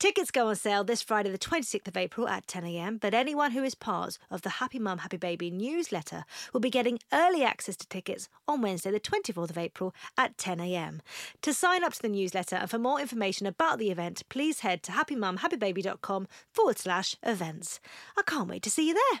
Tickets go on sale this Friday, the 26th of April at 10am, but anyone who is part of the Happy Mum, Happy Baby newsletter will be getting early access to tickets on Wednesday, the 24th of April at 10am. To sign up to the newsletter and for more information about the event, please head to happymumhappybaby.com forward slash events. I can't wait to see you there.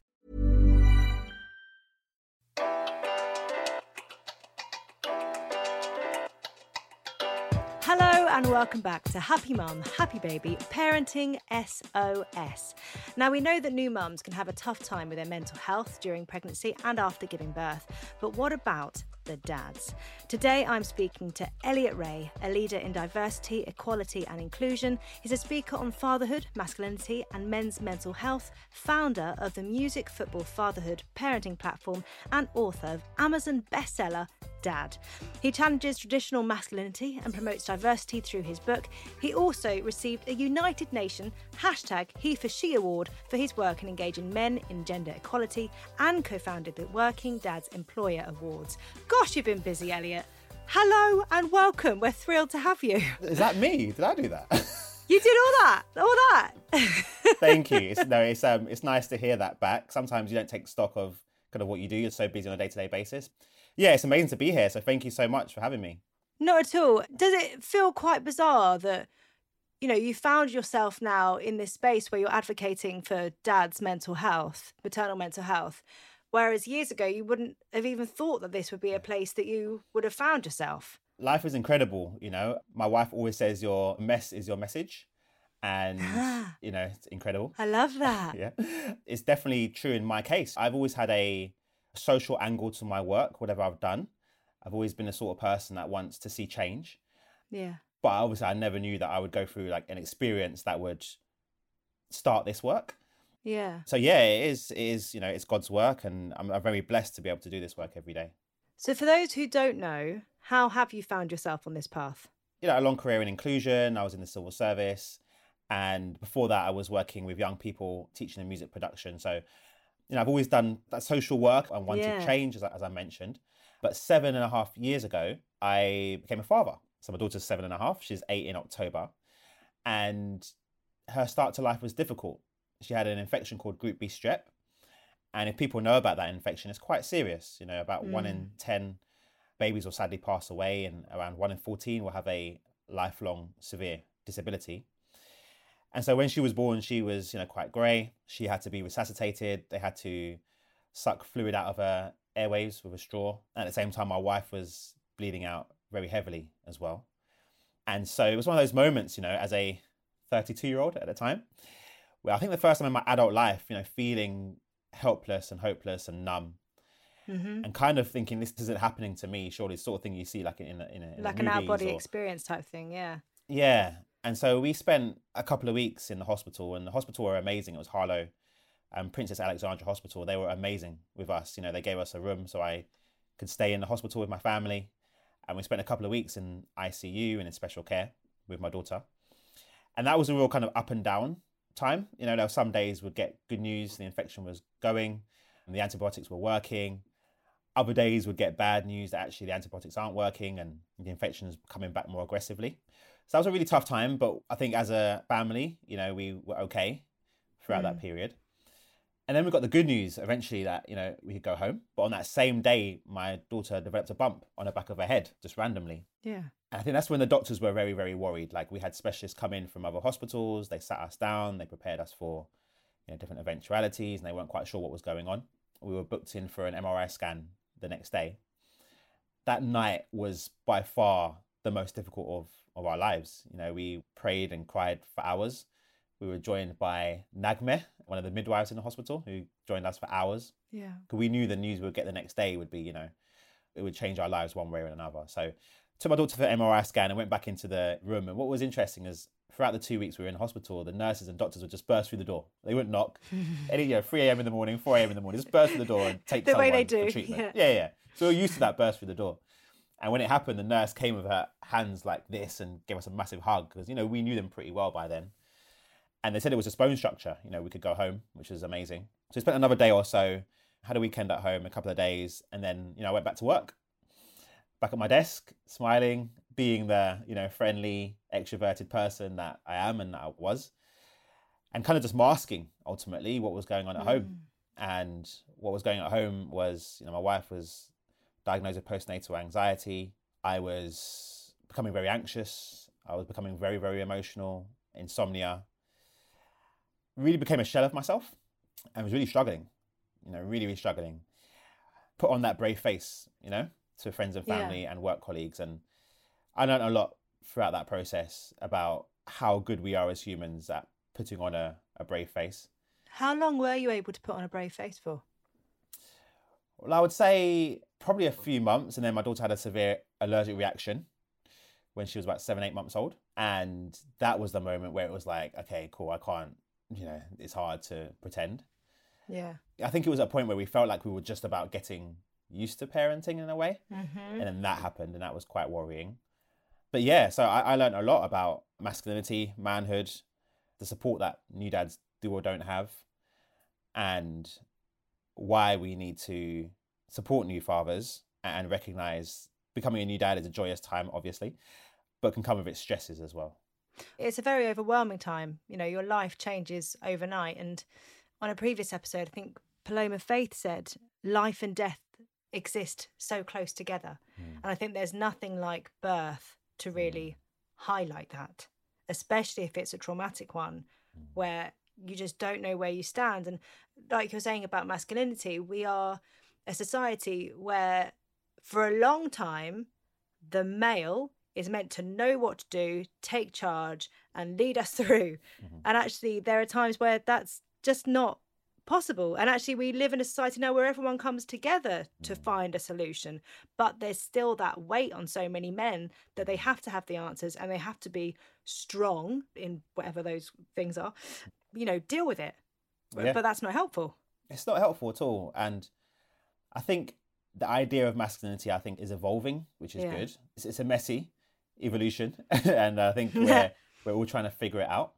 And welcome back to Happy Mum, Happy Baby Parenting SOS. Now, we know that new mums can have a tough time with their mental health during pregnancy and after giving birth, but what about the dads? Today, I'm speaking to Elliott Rae, a leader in diversity, equality, and inclusion. He's a speaker on fatherhood, masculinity, and men's mental health, founder of the Music Football Fatherhood parenting platform, and author of Amazon bestseller Dad. He challenges traditional masculinity and promotes diversity through his book. He also received a United Nation hashtag He for She award for his work in engaging men in gender equality and co founded the Working Dads Employer Awards. Gosh, you've been busy, Elliott. Hello and welcome. We're thrilled to have you. Is that me? Did I do that? You did all that, all that. Thank you. It's, no, it's um, it's nice to hear that back. Sometimes you don't take stock of kind of what you do. You're so busy on a day to day basis yeah, it's amazing to be here. So thank you so much for having me. Not at all. Does it feel quite bizarre that you know you found yourself now in this space where you're advocating for dad's mental health, maternal mental health, whereas years ago you wouldn't have even thought that this would be a place that you would have found yourself. Life is incredible, you know. My wife always says your mess is your message and ah. you know it's incredible i love that yeah it's definitely true in my case i've always had a social angle to my work, whatever I've done. I've always been the sort of person that wants to see change. Yeah. But obviously, I never knew that I would go through like an experience that would start this work. Yeah. So yeah, it is. It is. You know, it's God's work, and I'm, I'm very blessed to be able to do this work every day. So, for those who don't know, how have you found yourself on this path? You know, a long career in inclusion. I was in the civil service, and before that, I was working with young people, teaching them music production. So you know, I've always done that social work and wanted yeah. change, as I, as I mentioned. But seven and a half years ago, I became a father. So my daughter's seven and a half. She's eight in October. And her start to life was difficult. She had an infection called Group B strep. And if people know about that infection, it's quite serious. You know, about mm. one in 10 babies will sadly pass away, and around one in 14 will have a lifelong severe disability. And so when she was born, she was, you know, quite grey. She had to be resuscitated. They had to suck fluid out of her airways with a straw. At the same time, my wife was bleeding out very heavily as well. And so it was one of those moments, you know, as a 32 year old at the time, where I think the first time in my adult life, you know, feeling helpless and hopeless and numb. Mm-hmm. And kind of thinking this isn't happening to me. Surely, sort of thing you see like in a, in a, in like an out body or... experience type thing. Yeah. Yeah, And so we spent a couple of weeks in the hospital, and the hospital were amazing. It was Harlow and Princess Alexandra Hospital. They were amazing with us. You know, they gave us a room so I could stay in the hospital with my family. And we spent a couple of weeks in ICU and in special care with my daughter. And that was a real kind of up and down time. You know, there were some days we'd get good news, the infection was going, and the antibiotics were working. Other days would get bad news that actually the antibiotics aren't working and the infection is coming back more aggressively. So that was a really tough time, but I think as a family, you know, we were okay throughout mm. that period. And then we got the good news eventually that, you know, we could go home. But on that same day, my daughter developed a bump on the back of her head, just randomly. Yeah. And I think that's when the doctors were very, very worried. Like we had specialists come in from other hospitals, they sat us down, they prepared us for, you know, different eventualities, and they weren't quite sure what was going on. We were booked in for an MRI scan the next day. That night was by far the most difficult of, of our lives. You know, we prayed and cried for hours. We were joined by Nagme, one of the midwives in the hospital, who joined us for hours. Yeah. Because we knew the news we would get the next day would be, you know, it would change our lives one way or another. So took my daughter for MRI scan and went back into the room. And what was interesting is throughout the two weeks we were in hospital, the nurses and doctors would just burst through the door. They wouldn't knock. Any, you know, 3 a.m. in the morning, 4 a.m. in the morning, just burst through the door and take the way they do. treatment. Yeah. yeah, yeah. So we are used to that burst through the door. And when it happened, the nurse came with her hands like this and gave us a massive hug because, you know, we knew them pretty well by then. And they said it was just bone structure. You know, we could go home, which was amazing. So we spent another day or so, had a weekend at home, a couple of days, and then, you know, I went back to work. Back at my desk, smiling, being the, you know, friendly, extroverted person that I am and that I was. And kind of just masking ultimately what was going on at mm. home. And what was going on at home was, you know, my wife was diagnosed with postnatal anxiety. I was becoming very anxious. I was becoming very, very emotional, insomnia, really became a shell of myself and was really struggling, you know, really, really struggling. Put on that brave face, you know, to friends and family yeah. and work colleagues. And I learned a lot throughout that process about how good we are as humans at putting on a, a brave face. How long were you able to put on a brave face for? Well, I would say probably a few months. And then my daughter had a severe allergic reaction when she was about seven, eight months old. And that was the moment where it was like, okay, cool, I can't you know, it's hard to pretend. Yeah. I think it was a point where we felt like we were just about getting used to parenting in a way. Mm-hmm. And then that happened, and that was quite worrying. But yeah, so I, I learned a lot about masculinity, manhood, the support that new dads do or don't have, and why we need to support new fathers and recognize becoming a new dad is a joyous time, obviously, but can come with its stresses as well. It's a very overwhelming time. You know, your life changes overnight. And on a previous episode, I think Paloma Faith said, life and death exist so close together. Mm. And I think there's nothing like birth to really mm. highlight that, especially if it's a traumatic one mm. where you just don't know where you stand. And like you're saying about masculinity, we are a society where for a long time, the male is meant to know what to do, take charge, and lead us through. Mm-hmm. And actually, there are times where that's just not possible. And actually, we live in a society now where everyone comes together to mm-hmm. find a solution. But there's still that weight on so many men that they have to have the answers and they have to be strong in whatever those things are, you know, deal with it. Yeah. But that's not helpful. It's not helpful at all. And I think the idea of masculinity, I think, is evolving, which is yeah. good. It's, it's, a messy evolution, and I think we're we're all trying to figure it out.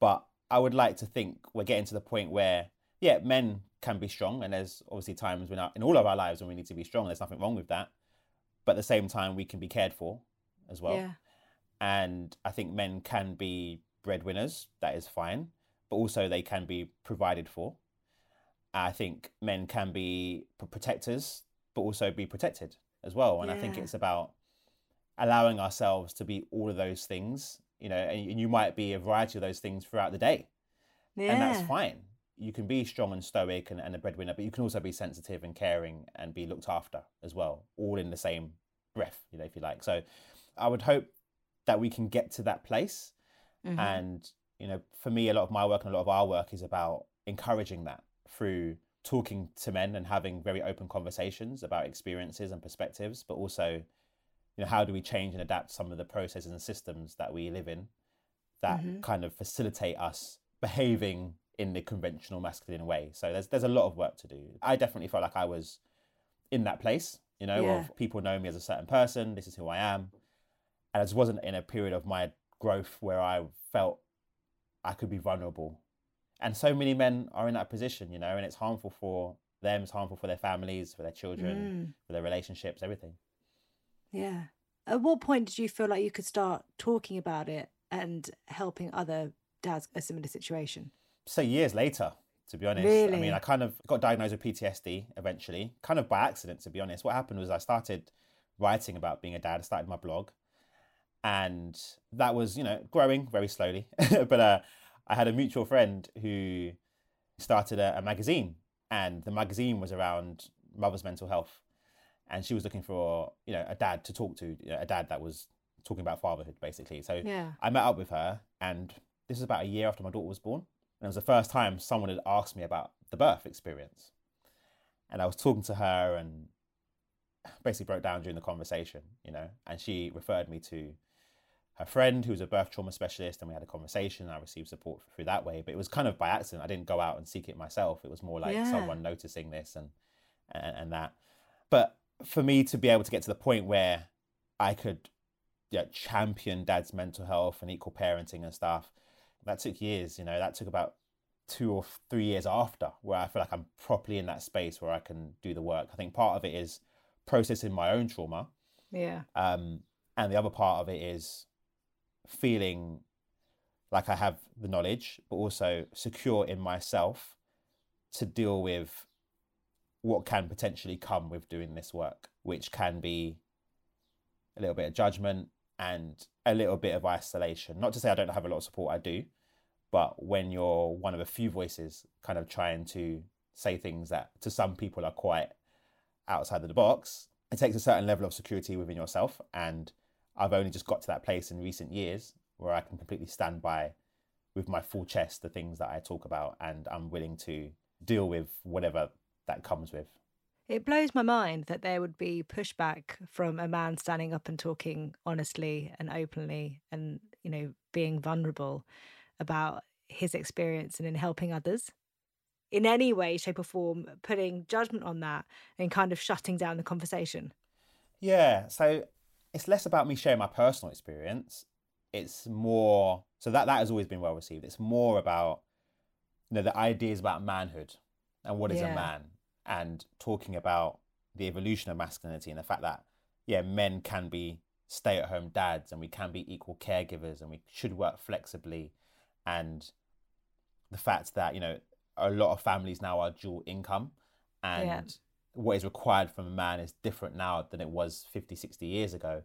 But I would like to think we're getting to the point where yeah, men can be strong, and there's obviously times when in all of our lives when we need to be strong. There's nothing wrong with that, but at the same time we can be cared for as well. Yeah. And I think men can be breadwinners. That is fine, but also they can be provided for. I think men can be protectors, but also be protected as well. And yeah. I think it's about allowing ourselves to be all of those things, you know, and, and you might be a variety of those things throughout the day. Yeah. And that's fine. You can be strong and stoic and, and a breadwinner, but you can also be sensitive and caring and be looked after as well, all in the same breath, you know, if you like. So I would hope that we can get to that place. Mm-hmm. And, you know, for me, a lot of my work and a lot of our work is about encouraging that through talking to men and having very open conversations about experiences and perspectives, but also you know, how do we change and adapt some of the processes and systems that we live in that mm-hmm. kind of facilitate us behaving in the conventional masculine way. So there's there's a lot of work to do. I definitely felt like I was in that place, you know, yeah. of people know me as a certain person, this is who I am. And I just wasn't in a period of my growth where I felt I could be vulnerable. And so many men are in that position, you know, and it's harmful for them, it's harmful for their families, for their children, mm. for their relationships, everything. Yeah. At what point did you feel like you could start talking about it and helping other dads a similar situation? So years later, to be honest. Really? I mean, I kind of got diagnosed with PTSD eventually, kind of by accident, to be honest. What happened was I started writing about being a dad, I started my blog, and that was, you know, growing very slowly. but uh, I had a mutual friend who started a, a magazine, and the magazine was around mother's mental health. And she was looking for, you know, a dad to talk to, you know, a dad that was talking about fatherhood, basically. So yeah. I met up with her, and this was about a year after my daughter was born. And it was the first time someone had asked me about the birth experience. And I was talking to her and basically broke down during the conversation, you know, and she referred me to her friend who's a birth trauma specialist and we had a conversation i received support through that way. But it was kind of by accident. I didn't go out and seek it myself. It was more like yeah. someone noticing this and, and and that. But for me to be able to get to the point where i could yeah, champion dad's mental health and equal parenting and stuff that took years you know? That took about two or three years after where i feel like i'm properly in that space where i can do the work. I think part of it is processing my own trauma. Yeah. Um and the other part of it is feeling like i have the knowledge but also secure in myself to deal with what can potentially come with doing this work which can be a little bit of judgment and a little bit of isolation. Not to say I don't have a lot of support, I do, but when you're one of a few voices kind of trying to say things that to some people are quite outside of the box, it takes a certain level of security within yourself. And I've only just got to that place in recent years where I can completely stand by with my full chest the things that I talk about and I'm willing to deal with whatever that comes with. It blows my mind that there would be pushback from a man standing up and talking honestly and openly and, you know, being vulnerable about his experience and in helping others in any way, shape, or form, putting judgment on that and kind of shutting down the conversation. Yeah. So it's less about me sharing my personal experience. It's more so that that has always been well received. It's more about you know the ideas about manhood and what is yeah. a man and talking about the evolution of masculinity and the fact that yeah men can be stay at home dads and we can be equal caregivers and we should work flexibly and the fact that you know a lot of families now are dual income and yeah. What is required from a man is different now than it was 50 60 years ago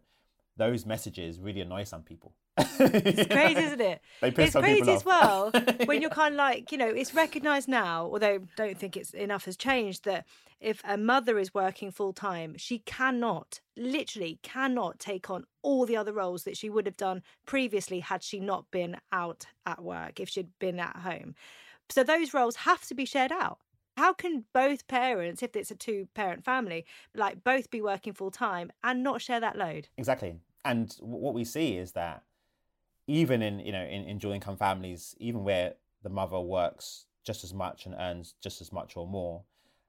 those messages really annoy some people it's crazy, isn't it? it's crazy as well when you're kind of like, you know, it's recognised now, although don't think it's enough has changed, that if a mother is working full time, she cannot, literally cannot take on all the other roles that she would have done previously had she not been out at work, if she'd been at home. So those roles have to be shared out. How can both parents, if it's a two parent family, like both be working full time and not share that load? Exactly. And what we see is that even in you know in, in dual income families, even where the mother works just as much and earns just as much or more,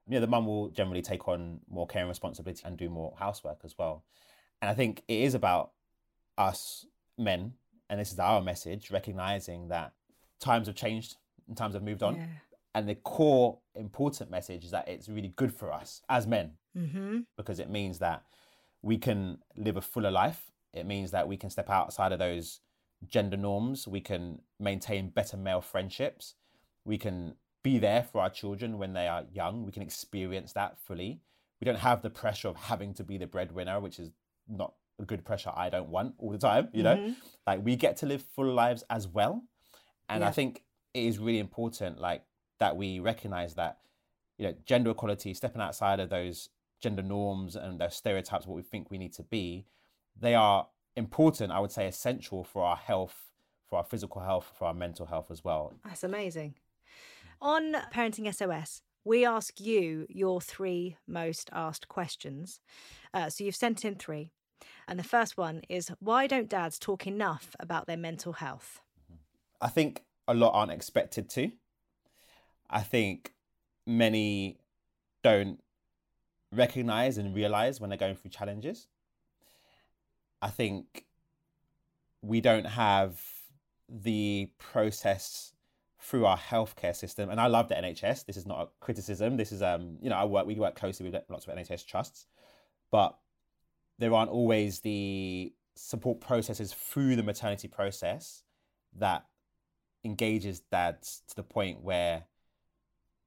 you know, the mum will generally take on more care and responsibility and do more housework as well. And I think it is about us men, and this is our message, recognizing that times have changed and times have moved on. Yeah. And the core important message is that it's really good for us as men mm-hmm. because it means that we can live a fuller life. It means that we can step outside of those gender norms. We can maintain better male friendships. We can be there for our children when they are young. We can experience that fully. We don't have the pressure of having to be the breadwinner, which is not a good pressure I don't want all the time, you know? Mm-hmm. Like we get to live full lives as well. And yeah. I think it is really important like that we recognize that you know gender equality stepping outside of those gender norms and those stereotypes what we think we need to be they are important, I would say essential for our health, for our physical health, for our mental health as well. That's amazing. On Parenting SOS, we ask you your three most asked questions. Uh, so you've sent in three. And the first one is why don't dads talk enough about their mental health? I think a lot aren't expected to. I think many don't recognize and realize when they're going through challenges. I think we don't have the process through our healthcare system. And I love the NHS. This is not a criticism. This is um, you know, I work we work closely with lots of NHS trusts, but there aren't always the support processes through the maternity process that engages dads to the point where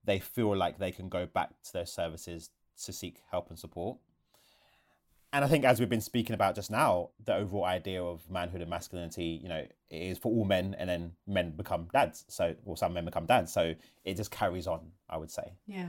they feel like they can go back to those services to seek help and support. And I think, as we've been speaking about just now, the overall idea of manhood and masculinity, you know, is for all men, and then men become dads. So, or some men become dads. So it just carries on, I would say. Yeah.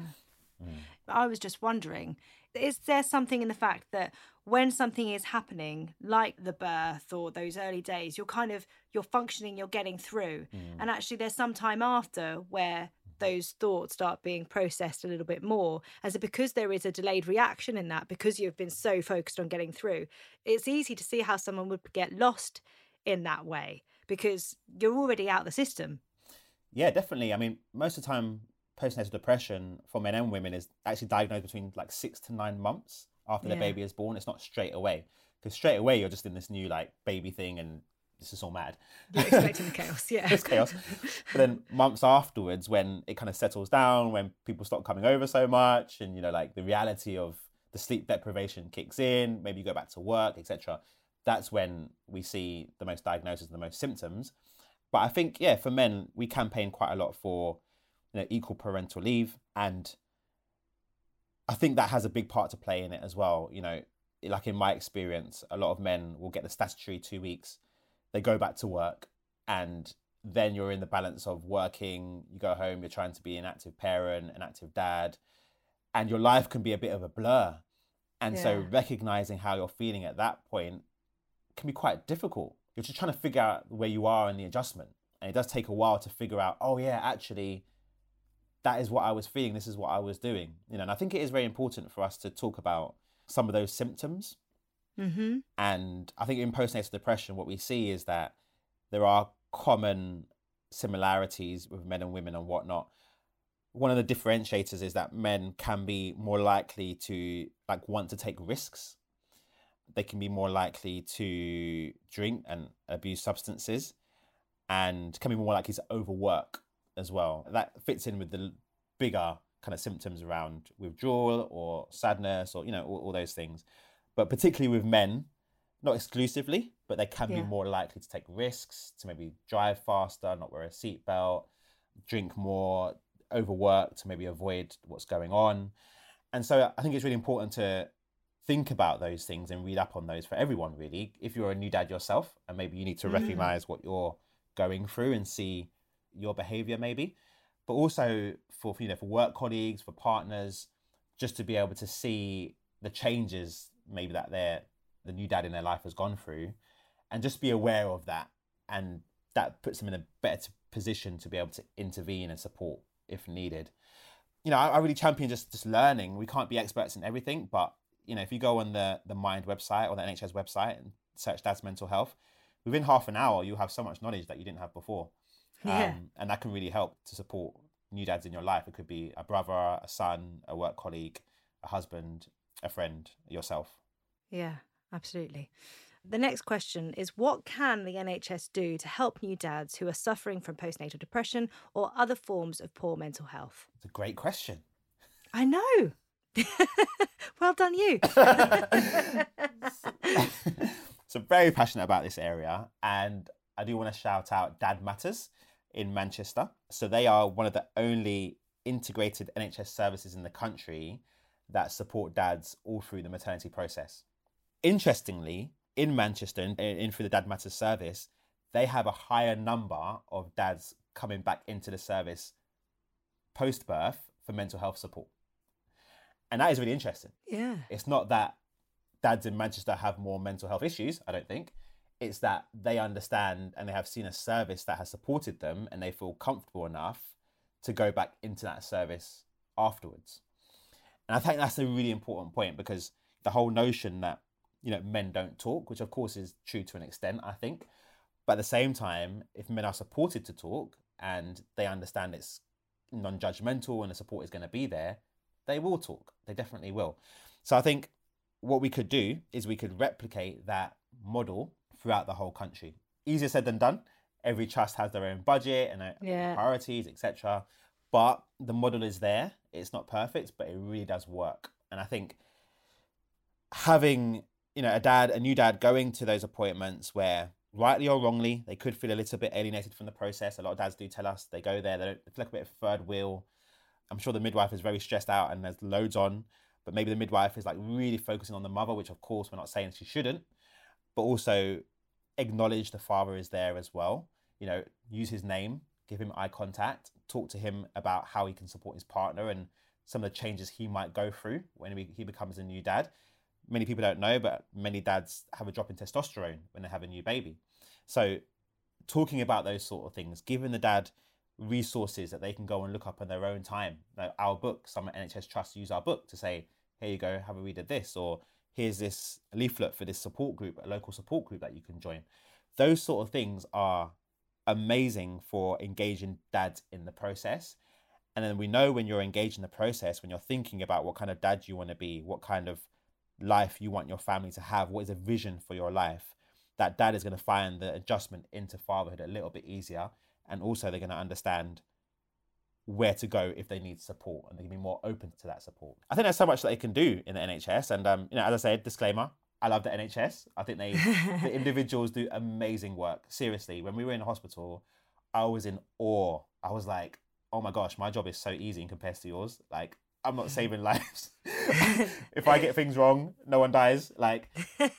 Mm. I was just wondering is there something in the fact that when something is happening like the birth or those early days you're kind of you're functioning you're getting through mm. and actually there's some time after where those thoughts start being processed a little bit more as it because there is a delayed reaction in that because you've been so focused on getting through it's easy to see how someone would get lost in that way because you're already out the system. Yeah definitely. I mean most of the time postnatal depression for men and women is actually diagnosed between like six to nine months after yeah. the baby is born. It's not straight away because straight away you're just in this new like baby thing and this is all mad. You're expecting the chaos, yeah. it's chaos. But then months afterwards, when it kind of settles down, when people stop coming over so much, and you know, like the reality of the sleep deprivation kicks in, maybe you go back to work, etc. That's when we see the most diagnoses, the most symptoms. But I think, yeah, for men, we campaign quite a lot for you know, equal parental leave, and I think that has a big part to play in it as well. You know, like in my experience, a lot of men will get the statutory two weeks they go back to work and then you're in the balance of working you go home you're trying to be an active parent an active dad and your life can be a bit of a blur. And yeah. so recognizing how you're feeling at that point can be quite difficult. You're just trying to figure out where you are in the adjustment. And it does take a while to figure out oh yeah actually that is what i was feeling. This is what i was doing. You know and i think it is very important for us to talk about some of those symptoms Mm-hmm. And I think in postnatal depression, what we see is that there are common similarities with men and women and whatnot. One of the differentiators is that men can be more likely to like want to take risks. They can be more likely to drink and abuse substances, and can be more likely to overwork as well. That fits in with the bigger kind of symptoms around withdrawal or sadness or you know all, all those things but particularly with men, not exclusively, but they can yeah. be more likely to take risks, to maybe drive faster, not wear a seatbelt, drink more, overwork to maybe avoid what's going on. And so I think it's really important to think about those things and read up on those for everyone, really. If you're a new dad yourself, and maybe you need to mm. recognize what you're going through and see your behavior, maybe, but also for you know for work colleagues, for partners, just to be able to see the changes maybe that their the new dad in their life has gone through, and just be aware of that, and that puts them in a better position to be able to intervene and support if needed. You know, I, I really champion just just learning. We can't be experts in everything, but you know, if you go on the the Mind website or the NHS website and search dad's mental health, within half an hour you'll have so much knowledge that you didn't have before. Yeah. Um, and that can really help to support new dads in your life. It could be a brother, a son, a work colleague, a husband, a friend, yourself. Yeah, absolutely. The next question is What can the NHS do to help new dads who are suffering from postnatal depression or other forms of poor mental health? It's a great question. I know. well done, you. so, very passionate about this area. And I do want to shout out Dad Matters in Manchester. So, they are one of the only integrated NHS services in the country that support dads all through the maternity process. Interestingly, in Manchester, in, in through the Dad Matters service, they have a higher number of dads coming back into the service post birth for mental health support. And that is really interesting. Yeah. It's not that dads in Manchester have more mental health issues, I don't think. It's that they understand and they have seen a service that has supported them and they feel comfortable enough to go back into that service afterwards. And I think that's a really important point because the whole notion that you know men don't talk, which of course is true to an extent, I think, But at the same time, if men are supported to talk and they understand it's non judgmental and the support is going to be there, they will talk. They definitely will. So I think what we could do is we could replicate that model throughout the whole country. Easier said than done. Every trust has their own budget and yeah. priorities, etc. But the model is there. It's not perfect, but it really does work. And I think having you know a dad, a new dad, going to those appointments where rightly or wrongly they could feel a little bit alienated from the process. A lot of dads do tell us they go there, they don't feel like a bit of third wheel. I'm sure the midwife is very stressed out and there's loads on, but maybe the midwife is like really focusing on the mother, which of course we're not saying she shouldn't, but also acknowledge the father is there as well. You know, use his name, give him eye contact, talk to him about how he can support his partner and some of the changes he might go through when he becomes a new dad. Many people don't know, but many dads have a drop in testosterone when they have a new baby. So, talking about those sort of things, giving the dad resources that they can go and look up in their own time. Like our book, some NHS trusts use our book to say, here you go, have a read of this, or here's this leaflet for this support group, a local support group that you can join. Those sort of things are amazing for engaging dads in the process. And then we know when you're engaged in the process, when you're thinking about what kind of dad you want to be, what kind of life you want your family to have, what is a vision for your life, that dad is going to find the adjustment into fatherhood a little bit easier. And also, they're going to understand where to go if they need support and they can be more open to that support. I think there's so much that they can do in the NHS. And, um, you know, as I said, disclaimer, I love the NHS. I think they, the individuals do amazing work. Seriously, when we were in the hospital, I was in awe. I was like, oh my gosh, my job is so easy in comparison to yours. Like, I'm not saving lives. if I get things wrong, no one dies. Like,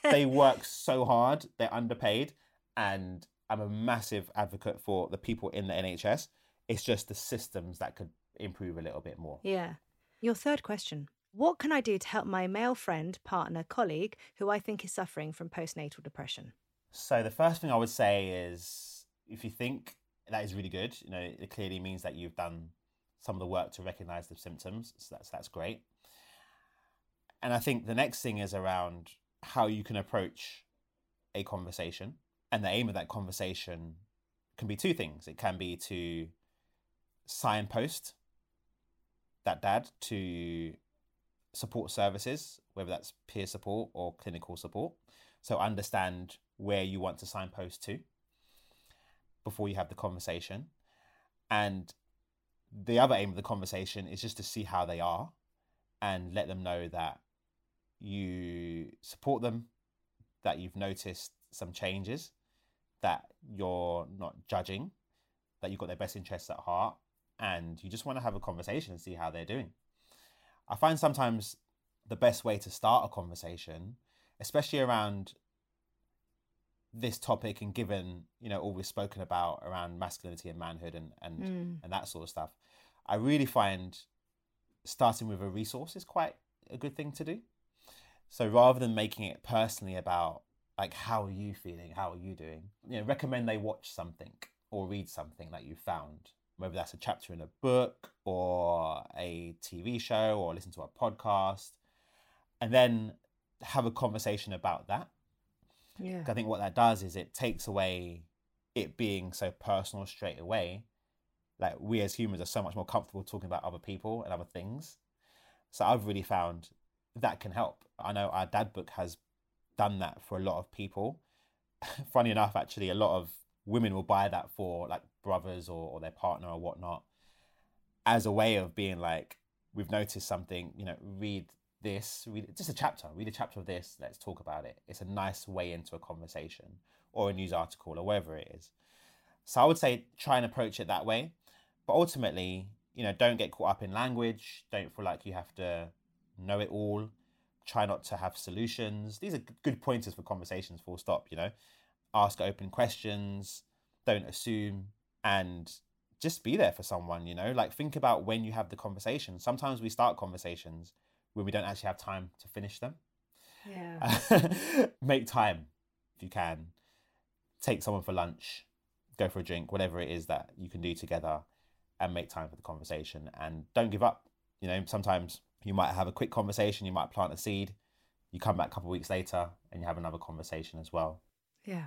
they work so hard, they're underpaid. And I'm a massive advocate for the people in the NHS. It's just the systems that could improve a little bit more. Yeah. Your third question what can I do to help my male friend, partner, colleague who I think is suffering from postnatal depression? So, the first thing I would say is if you think that is really good, you know, it clearly means that you've done some of the work to recognize the symptoms. So, that's, that's great. And I think the next thing is around how you can approach a conversation. And the aim of that conversation can be two things it can be to signpost that dad to support services, whether that's peer support or clinical support. So understand where you want to signpost to before you have the conversation. And the other aim of the conversation is just to see how they are and let them know that you support them, that you've noticed some changes, that you're not judging, that you've got their best interests at heart, and you just want to have a conversation and see how they're doing. I find sometimes the best way to start a conversation, especially around this topic and given you know all we've spoken about around masculinity and manhood and and mm. and that sort of stuff i really find starting with a resource is quite a good thing to do. So rather than making it personally about like how are you feeling? How are you doing? You know recommend they watch something or read something that you found whether that's a chapter in a book or a TV show or listen to a podcast, and then have a conversation about that. Yeah. I think what that does is it takes away it being so personal straight away. Like we as humans are so much more comfortable talking about other people and other things. So I've really found that can help. I know our dad book has done that for a lot of people. Funny enough, actually, a lot of women will buy that for like brothers or, or their partner or whatnot as a way of being like we've noticed something you know read this read just a chapter read a chapter of this let's talk about it. It's a nice way into a conversation or a news article or whatever it is. So i would say try and approach it that way. But ultimately you know don't get caught up in language. Don't feel like you have to know it all. Try not to have solutions. These are good pointers for conversations full stop you know ask open questions, don't assume, and just be there for someone, you know? Like, think about when you have the conversation. Sometimes we start conversations when we don't actually have time to finish them. Yeah. Make time if you can. Take someone for lunch, go for a drink, whatever it is that you can do together and make time for the conversation. And don't give up. You know, sometimes you might have a quick conversation, you might plant a seed, you come back a couple of weeks later and you have another conversation as well. Yeah.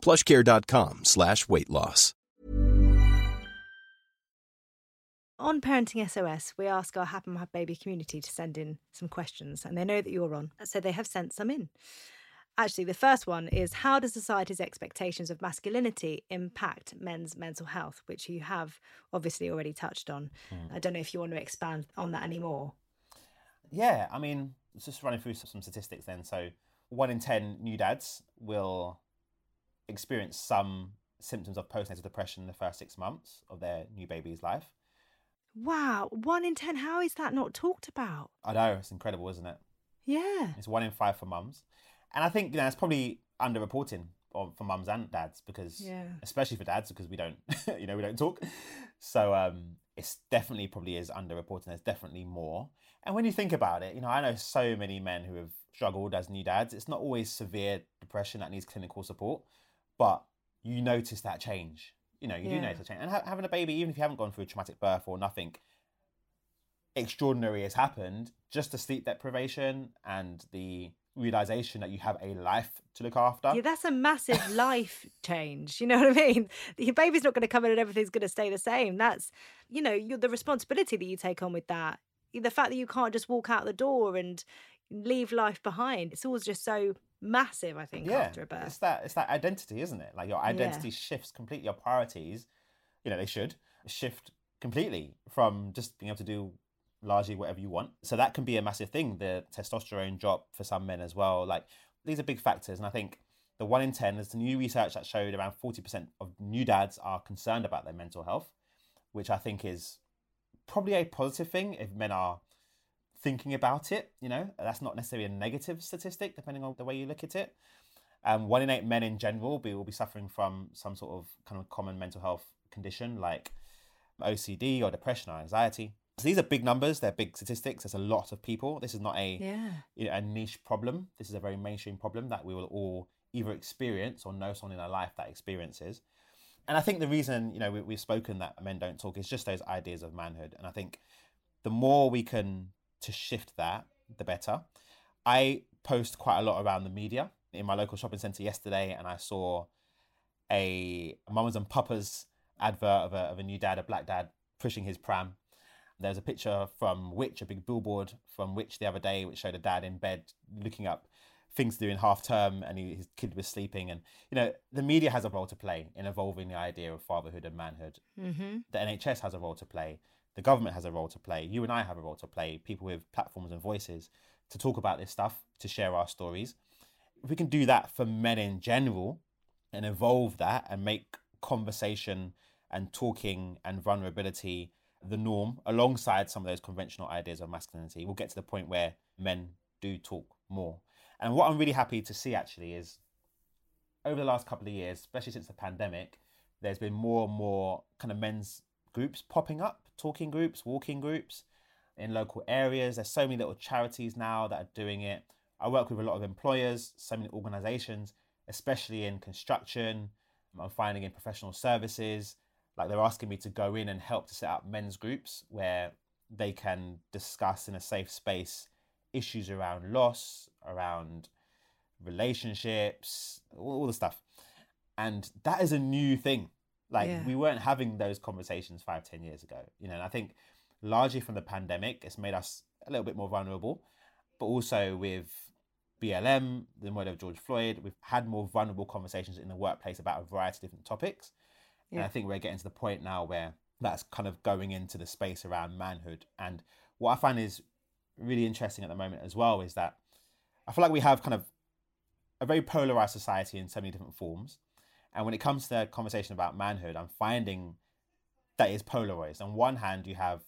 plushcare.com slash weight loss. On Parenting SOS, we ask our Happy Mum Baby community to send in some questions, and they know that you're on, so they have sent some in. Actually, the first one is How does society's expectations of masculinity impact men's mental health, which you have obviously already touched on? Mm. I don't know if you want to expand on that anymore. Yeah, I mean, just running through some statistics then. So, one in 10 new dads will experience some symptoms of postnatal depression in the first six months of their new baby's life. Wow, one in 10. How is that not talked about? I know, it's incredible, isn't it? Yeah. It's one in five for mums. And I think, you know, it's probably underreporting for mums and dads because, yeah. especially for dads, because we don't, you know, we don't talk. So um, it's definitely probably is underreporting. There's definitely more. And when you think about it, you know, I know so many men who have struggled as new dads. It's not always severe depression that needs clinical support, but you notice that change you know, you yeah. do notice a change. And ha- having a baby, even if you haven't gone through a traumatic birth or nothing extraordinary has happened, just the sleep deprivation and the realization that you have a life to look after. Yeah, that's a massive life change. You know what I mean? Your baby's not going to come in and everything's going to stay the same. That's, you know, you're the responsibility that you take on with that. The fact that you can't just walk out the door and leave life behind. It's always just so massive, I think, yeah, after a birth. It's that it's that identity, isn't it? Like your identity yeah. shifts completely. Your priorities, you know, they should shift completely from just being able to do largely whatever you want. So that can be a massive thing. The testosterone drop for some men as well. Like these are big factors, and I think the one in ten is the new research that showed around forty percent of new dads are concerned about their mental health, which I think is probably a positive thing if men are thinking about it. You know, that's not necessarily a negative statistic, depending on the way you look at it. Um, one in eight men in general will be, will be suffering from some sort of kind of common mental health condition like OCD or depression or anxiety. So these are big numbers. They're big statistics. There's a lot of people. This is not a yeah. you know, a niche problem. This is a very mainstream problem that we will all either experience or know someone in our life that experiences. And I think the reason you know we, we've spoken that men don't talk is just those ideas of manhood. And I think the more we can to shift that, the better. I post quite a lot around the media in my local shopping centre yesterday, and I saw a Mamas and Papas advert of a, of a new dad, a black dad, pushing his pram. There's a picture from Which, a big billboard from Which the other day, which showed a dad in bed looking up things to do in half term and he, his kid was sleeping. And, you know, the media has a role to play in evolving the idea of fatherhood and manhood. Mm-hmm. The NHS has a role to play the government has a role to play. You and I have a role to play. People with platforms and voices to talk about this stuff, to share our stories. If we can do that for men in general and evolve that and make conversation and talking and vulnerability the norm alongside some of those conventional ideas of masculinity, we'll get to the point where men do talk more. And what I'm really happy to see actually is over the last couple of years, especially since the pandemic, there's been more and more kind of men's groups popping up talking groups, walking groups in local areas. There's so many little charities now that are doing it. I work with a lot of employers, so many organizations, especially in construction. I'm finding in professional services, like they're asking me to go in and help to set up men's groups where they can discuss in a safe space issues around loss, around relationships, all, the stuff. And that is a new thing like yeah. we weren't having those conversations five, ten years ago. You know, and I think largely from the pandemic, it's made us a little bit more vulnerable, but also with BLM, the murder of George Floyd, we've had more vulnerable conversations in the workplace about a variety of different topics. Yeah. And I think we're getting to the point now where that's kind of going into the space around manhood. And what I find is really interesting at the moment as well is that I feel like we have kind of a very polarized society in so many different forms. And when it comes to the conversation about manhood, I'm finding that is polarized. On one hand, you have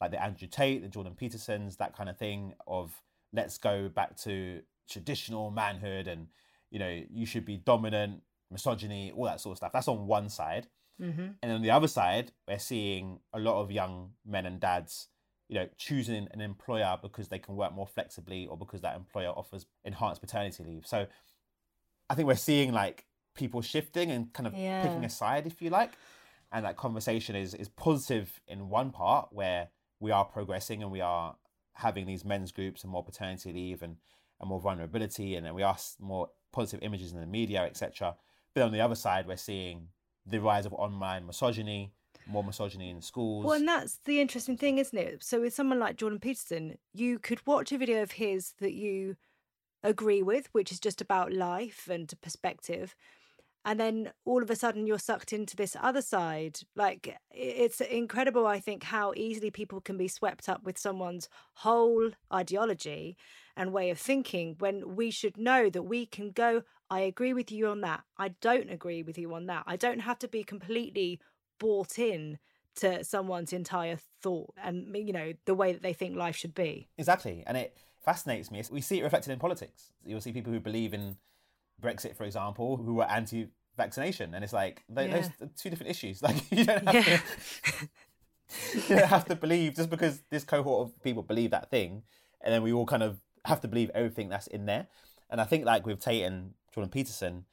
like the Andrew Tate, the Jordan Petersons, that kind of thing of let's go back to traditional manhood and you know you should be dominant, misogyny, all that sort of stuff. That's on one side. Mm-hmm. And on the other side, we're seeing a lot of young men and dads, you know, choosing an employer because they can work more flexibly or because that employer offers enhanced paternity leave. So I think we're seeing like people shifting and kind of yeah. picking a side, if you like. And that conversation is is positive in one part where we are progressing and we are having these men's groups and more paternity leave and, and more vulnerability and, and we are more positive images in the media, etc. But on the other side, we're seeing the rise of online misogyny, more misogyny in schools. Well, and that's the interesting thing, isn't it? So, with someone like Jordan Peterson, you could watch a video of his that you agree with, which is just about life and perspective. And then all of a sudden, you're sucked into this other side. Like, it's incredible, I think, how easily people can be swept up with someone's whole ideology and way of thinking when we should know that we can go, I agree with you on that. I don't agree with you on that. I don't have to be completely bought in to someone's entire thought and you know the way that they think life should be exactly and it fascinates me we see it reflected in politics you'll see people who believe in brexit for example who were anti-vaccination and it's like they, yeah. those are two different issues like you don't have yeah. to you don't have to believe just because this cohort of people believe that thing and then we all kind of have to believe everything that's in there and i think like with tate and jordan peterson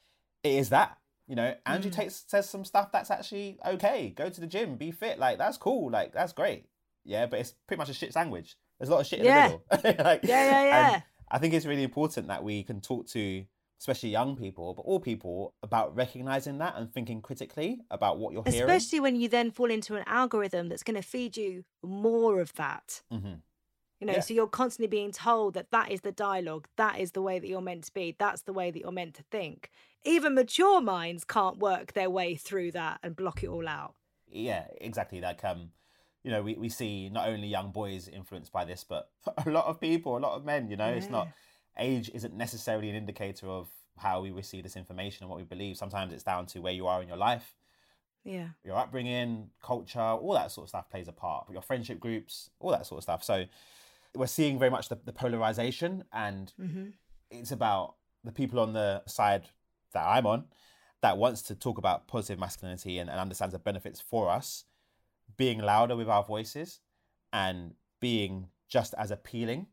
it is that you know, Andrew mm. Tate says some stuff that's actually okay. Go to the gym, be fit. Like that's cool. Like that's great. Yeah, but it's pretty much a shit sandwich. There's a lot of shit in yeah. the middle. like, yeah, yeah, yeah. I think it's really important that we can talk to, especially young people, but all people, about recognizing that and thinking critically about what you're especially hearing. Especially when you then fall into an algorithm that's going to feed you more of that. Mm-hmm. You know, yeah. so you're constantly being told that that is the dialogue, that is the way that you're meant to be, that's the way that you're meant to think. Even mature minds can't work their way through that and block it all out. Yeah, exactly. Like, um, you know, we, we see not only young boys influenced by this, but a lot of people, a lot of men. You know, yeah. it's not age isn't necessarily an indicator of how we receive this information and what we believe. Sometimes it's down to where you are in your life. Yeah. Your upbringing, culture, all that sort of stuff plays a part. Your friendship groups, all that sort of stuff. So we're seeing very much the, the polarization, and mm-hmm. it's about the people on the side that I'm on that wants to talk about positive masculinity and, and understands the benefits for us, being louder with our voices and being just as appealing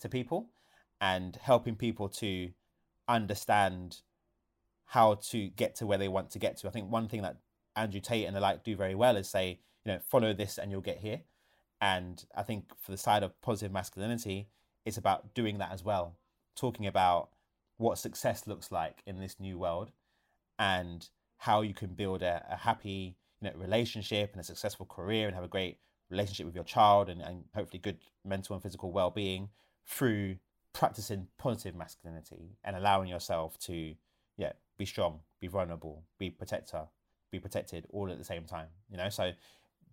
to people and helping people to understand how to get to where they want to get to. I think one thing that Andrew Tate and the like do very well is say, you know, follow this and you'll get here. And I think for the side of positive masculinity, it's about doing that as well, talking about what success looks like in this new world and how you can build a, a happy you know, relationship and a successful career and have a great relationship with your child and, and hopefully good mental and physical well-being through practicing positive masculinity and allowing yourself to yeah be strong be vulnerable be protector be protected all at the same time you know so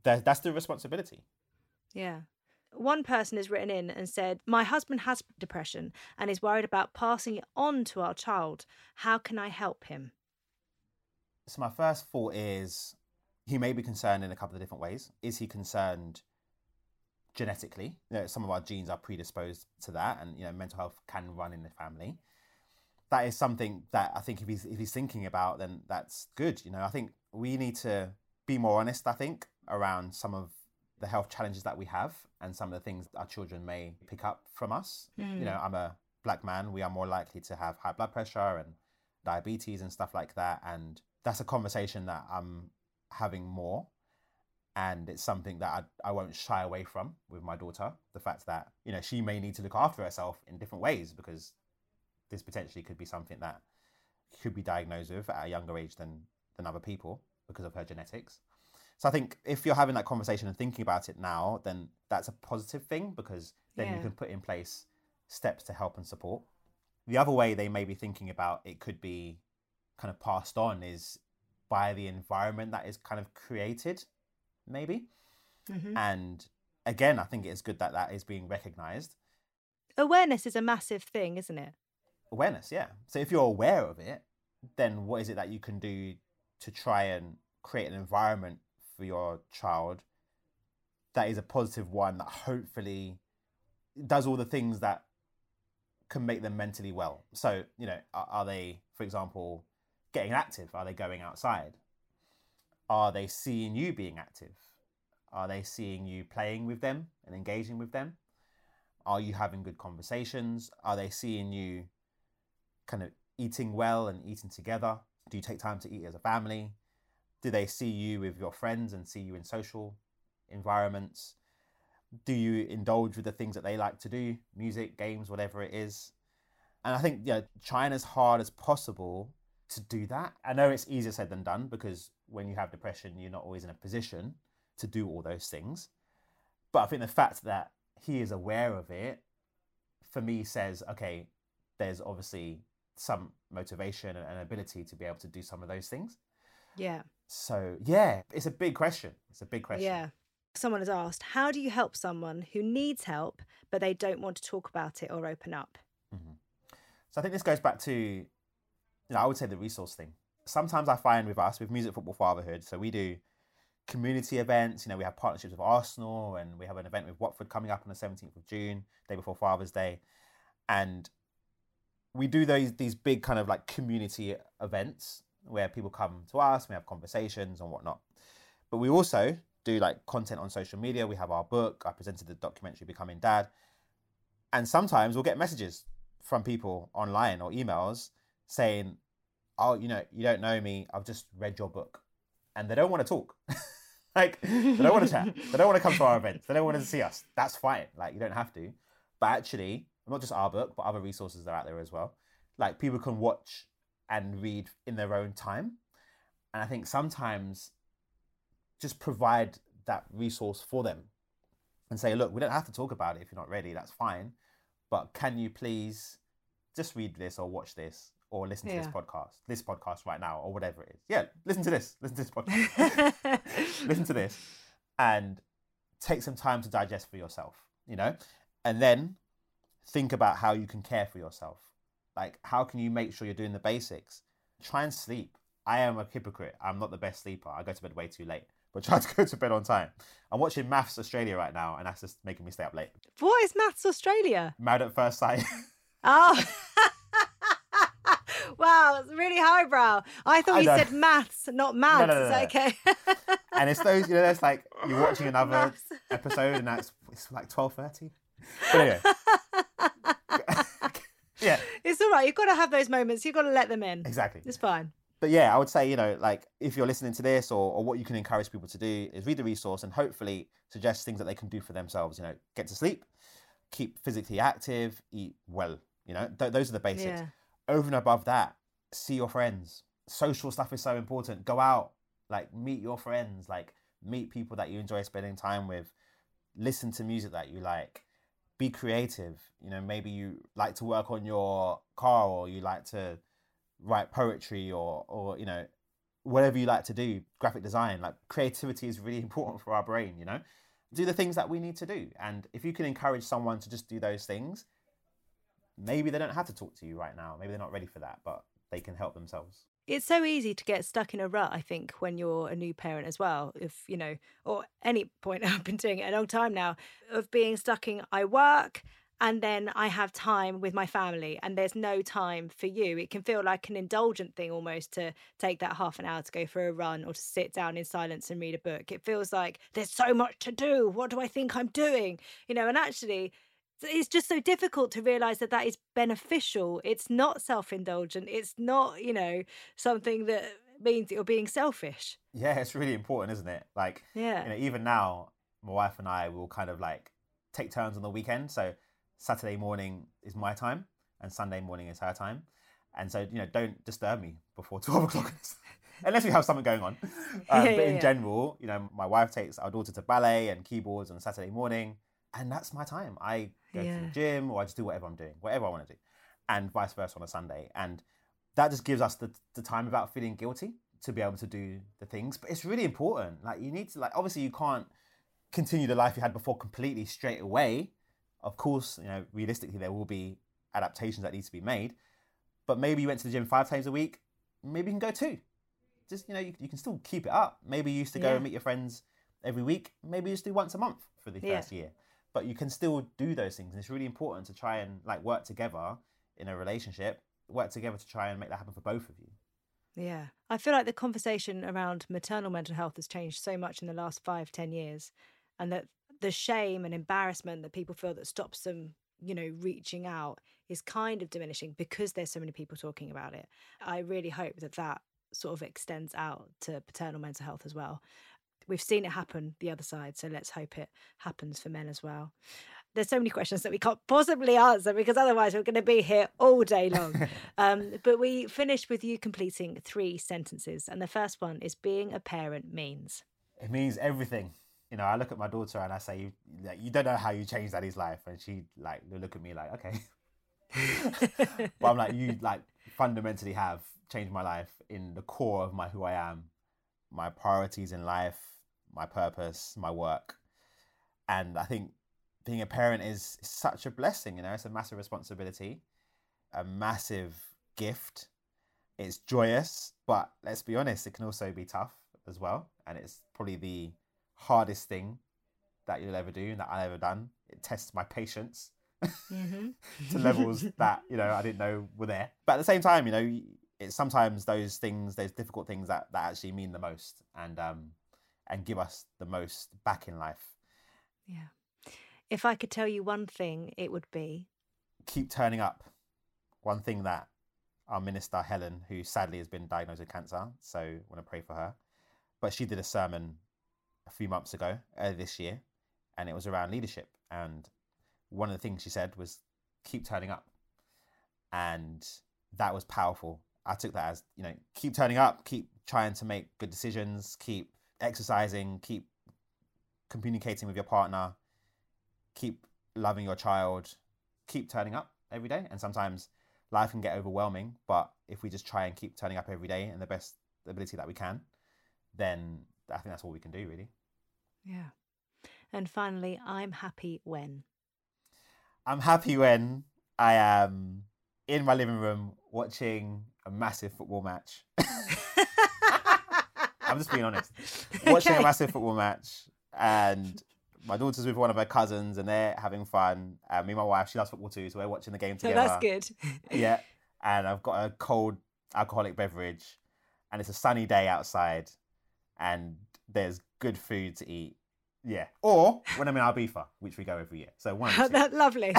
that, that's the responsibility yeah. One person has written in and said, My husband has depression and is worried about passing it on to our child. How can I help him? So, my first thought is he may be concerned in a couple of different ways. Is he concerned genetically? You know, some of our genes are predisposed to that, and you know, mental health can run in the family. That is something that I think if he's if he's thinking about, then that's good. You know, I think we need to be more honest. I think around some of the health challenges that we have and some of the things our children may pick up from us. Mm. You know, I'm a black man, we are more likely to have high blood pressure and diabetes and stuff like that. And that's a conversation that I'm having more. And it's something that I, I won't shy away from with my daughter. The fact that, you know, she may need to look after herself in different ways because this potentially could be something that could be diagnosed with at a younger age than, than other people because of her genetics. So I think if you're having that conversation and thinking about it now, then that's a positive thing because then yeah. you can put in place steps to help and support. The other way they may be thinking about it could be kind of passed on is by the environment that is kind of created, maybe. Mm-hmm. And again, I think it's good that that is being recognized. Awareness is a massive thing, isn't it? Awareness, yeah. So if you're aware of it, then what is it that you can do to try and create an environment for your child that is a positive one that hopefully does all the things that can make them mentally well. So, you know, are, are, they, for example, getting active? Are they going outside? Are they seeing you being active? Are they seeing you playing with them and engaging with them? Are you having good conversations? Are they seeing you kind of eating well and eating together? Do you take time to eat as a family? Do they see you with your friends and see you in social environments? Do you indulge with the things that they like to do, music, games, whatever it is? And I think you know, trying as hard as possible to do that. I know it's easier said than done because when you have depression, you're not always in a position to do all those things. But I think the fact that he is aware of it, for me, says, okay, there's obviously some motivation and ability to be able to do some of those things. Yeah. So, yeah, it's a big question. It's a big question. Yeah. Someone has asked, how do you help someone who needs help, but they don't want to talk about it or open up? Mm-hmm. So, I think this goes back to, you know, I would say the resource thing. Sometimes I find with us, with Music Football Fatherhood, so we do community events. You know, we have partnerships with Arsenal and we have an event with Watford coming up on the 17th of June, day before Father's Day. And we do those these big kind of like community events where people come to us, we have conversations and whatnot. But we also do like content on social media. We have our book. I presented the documentary Becoming Dad. And sometimes we'll get messages from people online or emails saying, Oh, you know, you don't know me. I've just read your book. And they don't want to talk. like, they don't want to chat. They don't want to come to our events. They don't want to see us. That's fine. Like, you don't have to. But actually, not just our book, but other resources that are out there as well. Like people can watch and read in their own time. And I think sometimes just provide that resource for them and say, look, we don't have to talk about it if you're not ready, that's fine. But can you please just read this or watch this or listen to this podcast, this podcast right now, or whatever it is. Yeah, listen to this, listen to this podcast, listen to this, and take some time to digest for yourself, you know? And then think about how you can care for yourself. Like, how can you make sure you're doing the basics? Try and sleep. I am a hypocrite. I'm not the best sleeper. I go to bed way too late, but try to go to bed on time. I'm watching MAFS Australia right now, and that's just making me stay up late. What is Maths Australia? Married at First Sight. Oh. Wow, it's really highbrow. I thought I you said maths, not maths. No, no, no, no. Okay. and it's those, you know, it's like you're watching another MAFS. episode, and that's it's like twelve thirty. But anyway, yeah. It's all right. You've got to have those moments. You've got to let them in. Exactly. It's fine. But yeah, I would say, you know, like if you're listening to this or, or what you can encourage people to do is read the resource and hopefully suggest things that they can do for themselves. You know, get to sleep, keep physically active, eat well. You know, th- those are the basics. Yeah. Over and above that, see your friends. Social stuff is so important. Go out, like meet your friends, like meet people that you enjoy spending time with. Listen to music that you like be creative. You know, maybe you like to work on your car or you like to write poetry or or you know whatever you like to do graphic design like creativity is really important for our brain you know do the things that we need to do and if you can encourage someone to just do those things maybe they don't have to talk to you right now maybe they're not ready for that but they can help themselves it's so easy to get stuck in a rut, I think, when you're a new parent as well. If, you know, or any point, I've been doing it a long time now, of being stuck in I work and then I have time with my family and there's no time for you. It can feel like an indulgent thing almost to take that half an hour to go for a run or to sit down in silence and read a book. It feels like there's so much to do. What do I think I'm doing? You know, and actually, it's just so difficult to realize that that is beneficial. It's not self indulgent. It's not, you know, something that means you're being selfish. Yeah, it's really important, isn't it? Like, yeah. You know, even now, my wife and I will kind of like take turns on the weekend. So Saturday morning is my time, and Sunday morning is her time. And so, you know, don't disturb me before 12 o'clock. Unless we have something going on. Um, yeah, but in yeah. general, you know, my wife takes our daughter to ballet and keyboards on Saturday morning and that's my time. I go yeah. to the gym or I just do whatever I'm doing, whatever I want to do, and vice versa on a Sunday. And that just gives us the, the time without feeling guilty to be able to do the things. But it's really important. Like you need to like obviously you can't continue the life you had before completely straight away. Of course, you know, realistically there will be adaptations that need to be made. But maybe you went to the gym five times a week, maybe you can go two. Just you know, you, you can still keep it up. Maybe you used to go yeah. and meet your friends every week. Maybe you just do once a month for the yeah. first year. But you can still do those things, and it's really important to try and like work together in a relationship. Work together to try and make that happen for both of you. Yeah. I feel like the conversation around maternal mental health has changed so much in the last five, ten years. And that the shame and embarrassment that people feel that stops them, you know, reaching out is kind of diminishing because there's so many people talking about it. I really hope that that sort of extends out to paternal mental health as well. We've seen it happen the other side, so let's hope it happens for men as well there's so many questions that we can't possibly answer because otherwise we're going to be here all day long. um, but we finished with you completing three sentences. And the first one is being a parent means. It means everything. You know, I look at my daughter and I say, you, like, you don't know how you changed daddy's life. And she like look at me like, okay. but I'm like, you like fundamentally have changed my life in the core of my who I am, my priorities in life, my purpose, my work. And I think being a parent is such a blessing, you know, it's a massive responsibility, a massive gift. It's joyous, but let's be honest, it can also be tough as well. And it's probably the hardest thing that you'll ever do and that I've ever done. It tests my patience mm-hmm. to levels that, you know, I didn't know were there. But at the same time, you know, it's sometimes those things, those difficult things that, that actually mean the most and um and give us the most back in life. Yeah. If I could tell you one thing, it would be keep turning up. One thing that our minister, Helen, who sadly has been diagnosed with cancer, so I want to pray for her. But she did a sermon a few months ago, earlier this year, and it was around leadership. And one of the things she said was keep turning up. And that was powerful. I took that as, you know, keep turning up, keep trying to make good decisions, keep exercising, keep communicating with your partner, keep loving your child, keep turning up every day. And sometimes life can get overwhelming, but if we just try and keep turning up every day in the best ability that we can, then I think that's all we can do, really. Yeah. And finally, I'm happy when. I'm happy when I am in my living room watching a massive football match. I'm just being honest. Watching okay. a massive football match and my daughter's with one of her cousins and they're having fun. Uh, me and my wife, she loves football too, so we're watching the game together. That's good. yeah. And I've got a cold alcoholic beverage and it's a sunny day outside and there's good food to eat. Yeah. Or when I'm in Ibiza, which we go every year. So one. That's lovely.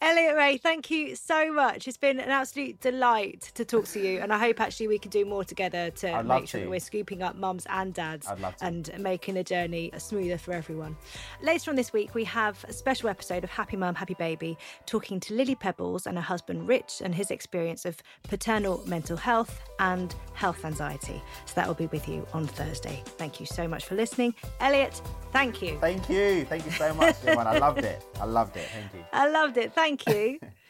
Elliott Rae, thank you so much. It's been an absolute delight to talk to you, and I hope actually we can do more together to make sure to. that we're scooping up mums and dads and making the journey smoother for everyone. Later on this week, we have a special episode of Happy Mum, Happy Baby, talking to Lily Pebbles and her husband Rich and his experience of paternal mental health and health anxiety. So that will be with you on Thursday. Thank you so much for listening. Elliot, thank you. Thank you. Thank you so much, everyone. I loved it. I loved it. Thank you. I loved it. Thank you.